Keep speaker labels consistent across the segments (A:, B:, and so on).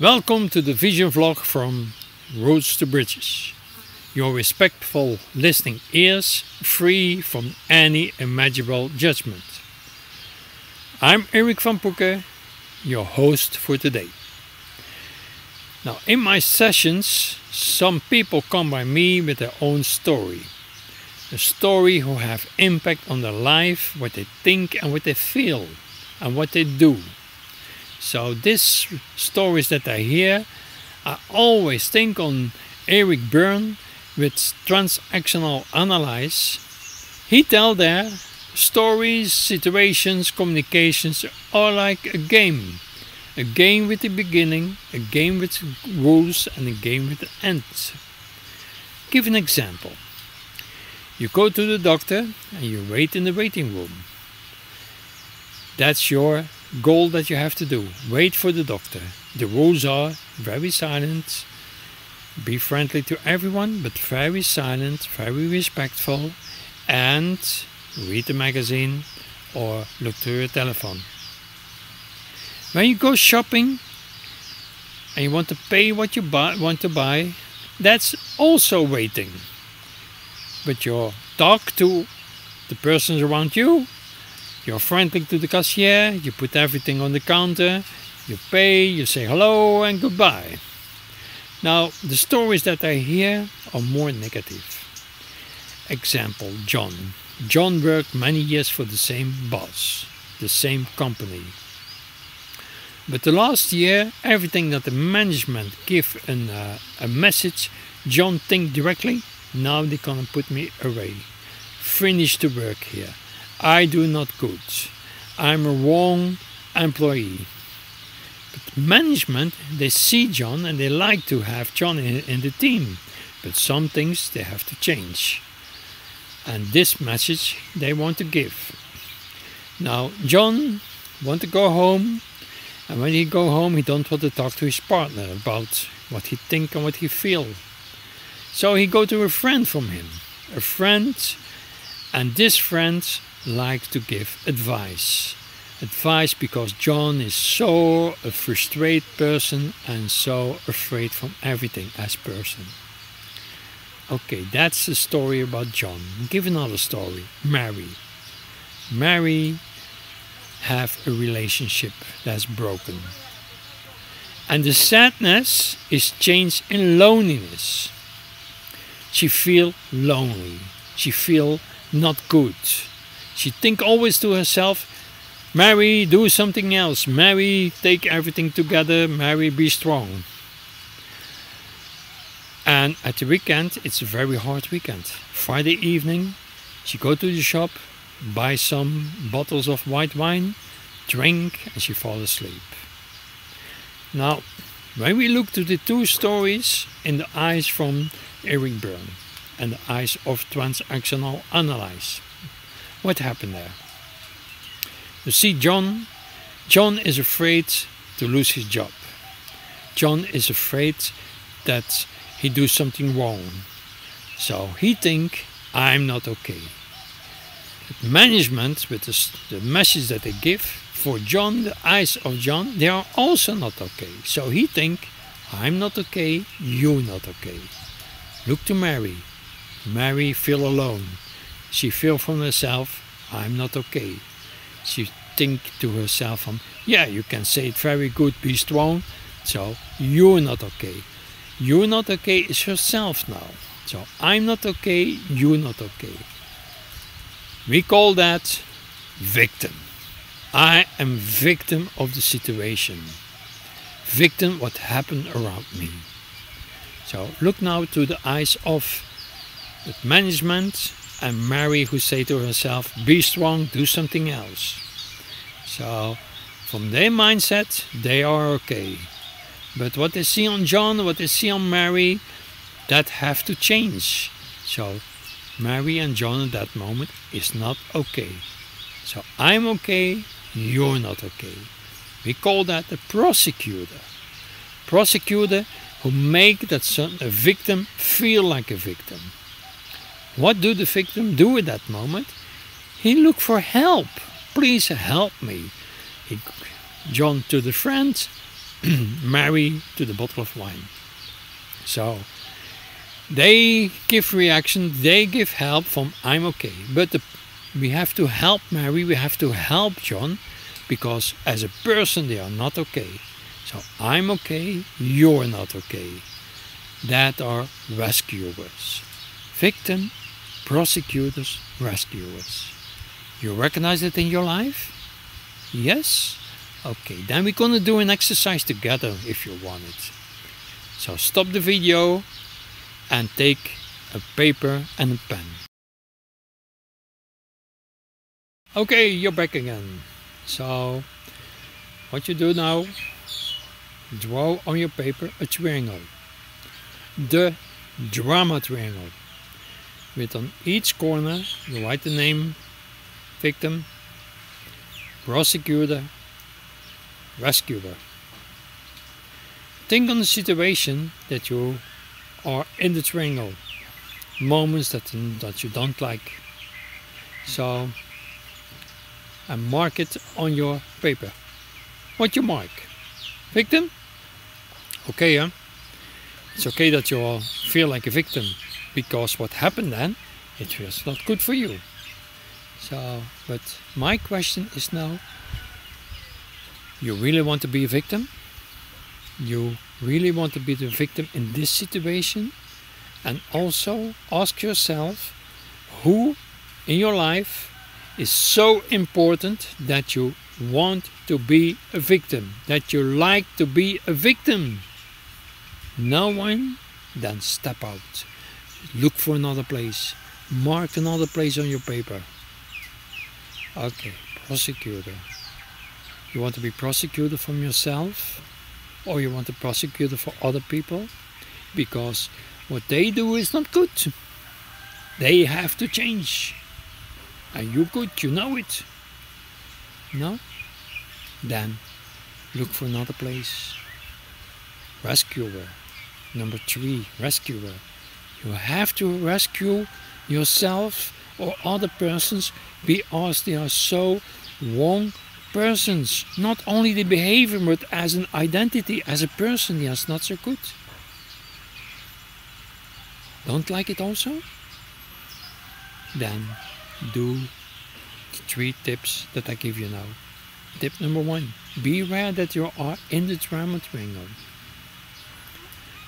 A: Welcome to the vision vlog from Roads to Bridges. Your respectful listening ears free from any imaginable judgment. I'm Eric van Poeken, your host for today. Now, in my sessions, some people come by me with their own story. A story who have impact on their life, what they think and what they feel, and what they do. So these stories that I hear, I always think on Eric Berne with transactional analyze. He tell there stories, situations, communications are like a game. A game with a beginning, a game with rules, and a game with an end. Give an example. You go to the doctor and you wait in the waiting room. That's your goal that you have to do. Wait for the doctor. The rules are very silent, be friendly to everyone, but very silent, very respectful, and read the magazine or look to your telephone. When you go shopping and you want to pay what you buy, want to buy, that's also waiting. But you talk to the persons around you you're friendly to the cashier, you put everything on the counter, you pay, you say hello and goodbye. Now, the stories that I hear are more negative. Example John. John worked many years for the same boss, the same company. But the last year, everything that the management give an, uh, a message, John think directly, now they gonna put me away. Finish the work here. I do not good. I'm a wrong employee. But management, they see John and they like to have John in, in the team. But some things they have to change. And this message they want to give. Now, John want to go home. And when he go home, he don't want to talk to his partner about what he think and what he feel. So he go to a friend from him. A friend and this friend like to give advice. Advice because John is so a frustrated person and so afraid from everything as person. Okay, that's the story about John. Give another story. Mary. Mary have a relationship that's broken. And the sadness is changed in loneliness. She feel lonely. She feel not good. She think always to herself, Mary, do something else. Mary, take everything together. Mary, be strong. And at the weekend, it's a very hard weekend. Friday evening, she go to the shop, buy some bottles of white wine, drink, and she fall asleep. Now, when we look to the two stories in the eyes from Eric Berne and the eyes of transactional analyze, what happened there? You see, John, John is afraid to lose his job. John is afraid that he do something wrong. So he think I'm not okay. But management, with the, the message that they give for John, the eyes of John, they are also not okay. So he think I'm not okay, you not okay. Look to Mary. Mary feel alone. She feel from herself, I'm not okay. She think to herself, um, yeah, you can say it very good, be strong. So you're not okay. You're not okay is herself now. So I'm not okay, you're not okay. We call that victim. I am victim of the situation. Victim what happened around me. So look now to the eyes of the management and Mary who say to herself, be strong, do something else. So from their mindset, they are okay. But what they see on John, what they see on Mary, that have to change. So Mary and John at that moment is not okay. So I'm okay, you're not okay. We call that the prosecutor. Prosecutor who make that son, a victim feel like a victim. What do the victim do at that moment? He look for help. Please help me. He, John to the friend, Mary to the bottle of wine. So they give reaction, they give help from I'm okay. But the, we have to help Mary, we have to help John because as a person they are not okay. So I'm okay, you're not okay. That are rescuers. Victim, prosecutors, rescuers. You recognize it in your life? Yes? Okay, then we're gonna do an exercise together if you want it. So stop the video and take a paper and a pen. Okay, you're back again. So, what you do now, draw on your paper a triangle. The drama triangle. With on each corner, you write the name, victim, prosecutor, rescuer. Think on the situation that you are in the triangle, moments that, that you don't like. So, and mark it on your paper. What you mark? Victim? Okay, huh? It's okay that you all feel like a victim because what happened then, it was not good for you. So, but my question is now, you really want to be a victim? You really want to be the victim in this situation? And also ask yourself who in your life is so important that you want to be a victim, that you like to be a victim. No one, then step out. Look for another place. Mark another place on your paper. Okay, prosecutor. You want to be prosecuted from yourself or you want to prosecute for other people because what they do is not good. They have to change. And you good, you know it. No? Then look for another place. Rescuer. Number three, rescuer. You have to rescue yourself or other persons because they are so wrong persons. Not only the behavior, but as an identity, as a person, yes, not so good. Don't like it also? Then do the three tips that I give you now. Tip number one be aware that you are in the drama triangle.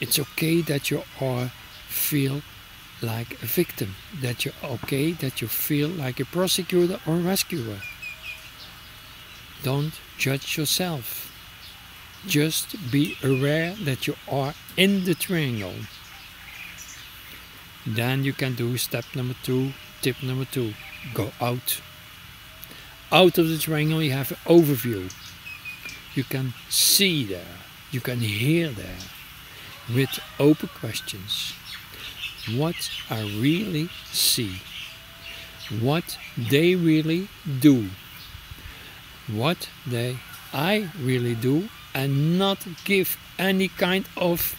A: It's okay that you are feel like a victim, that you're okay, that you feel like a prosecutor or rescuer. Don't judge yourself. Just be aware that you are in the triangle. Then you can do step number two, tip number two go out. Out of the triangle, you have an overview. You can see there, you can hear there with open questions. What I really see, what they really do what they I really do and not give any kind of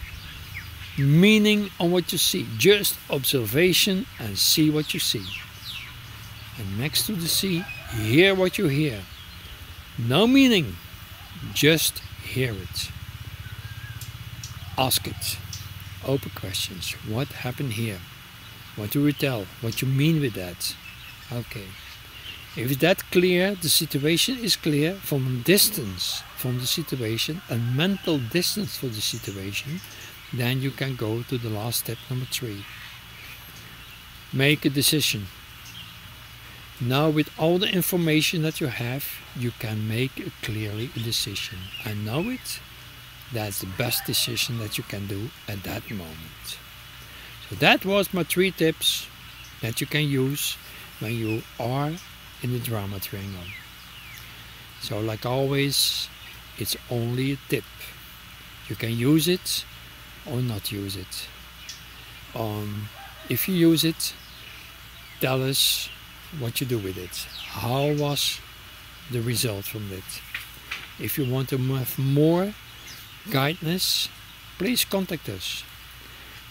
A: meaning on what you see just observation and see what you see. And next to the see hear what you hear. No meaning just hear it. Ask it open questions what happened here what do we tell what you mean with that okay if that clear, the situation is clear from a distance from the situation, a mental distance for the situation, then you can go to the last step number three. Make a decision. Now with all the information that you have, you can make a clearly a decision. I know it. That's the best decision that you can do at that moment. So that was my three tips that you can use when you are in the drama triangle. So like always, it's only a tip. You can use it or not use it. Um, if you use it, tell us what you do with it. How was the result from it? If you want to have more guidance, please contact us.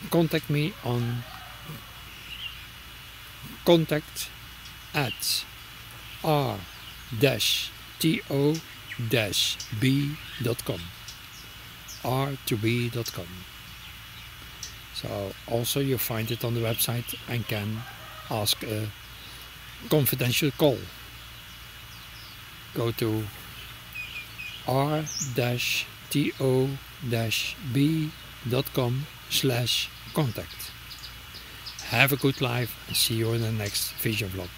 A: Contact me on contact at r-to-b.com. r2b.com. So also you find it on the website and can ask a confidential call. Go to r-to-b.com slash contact. Have a good life and see you in the next vision vlog.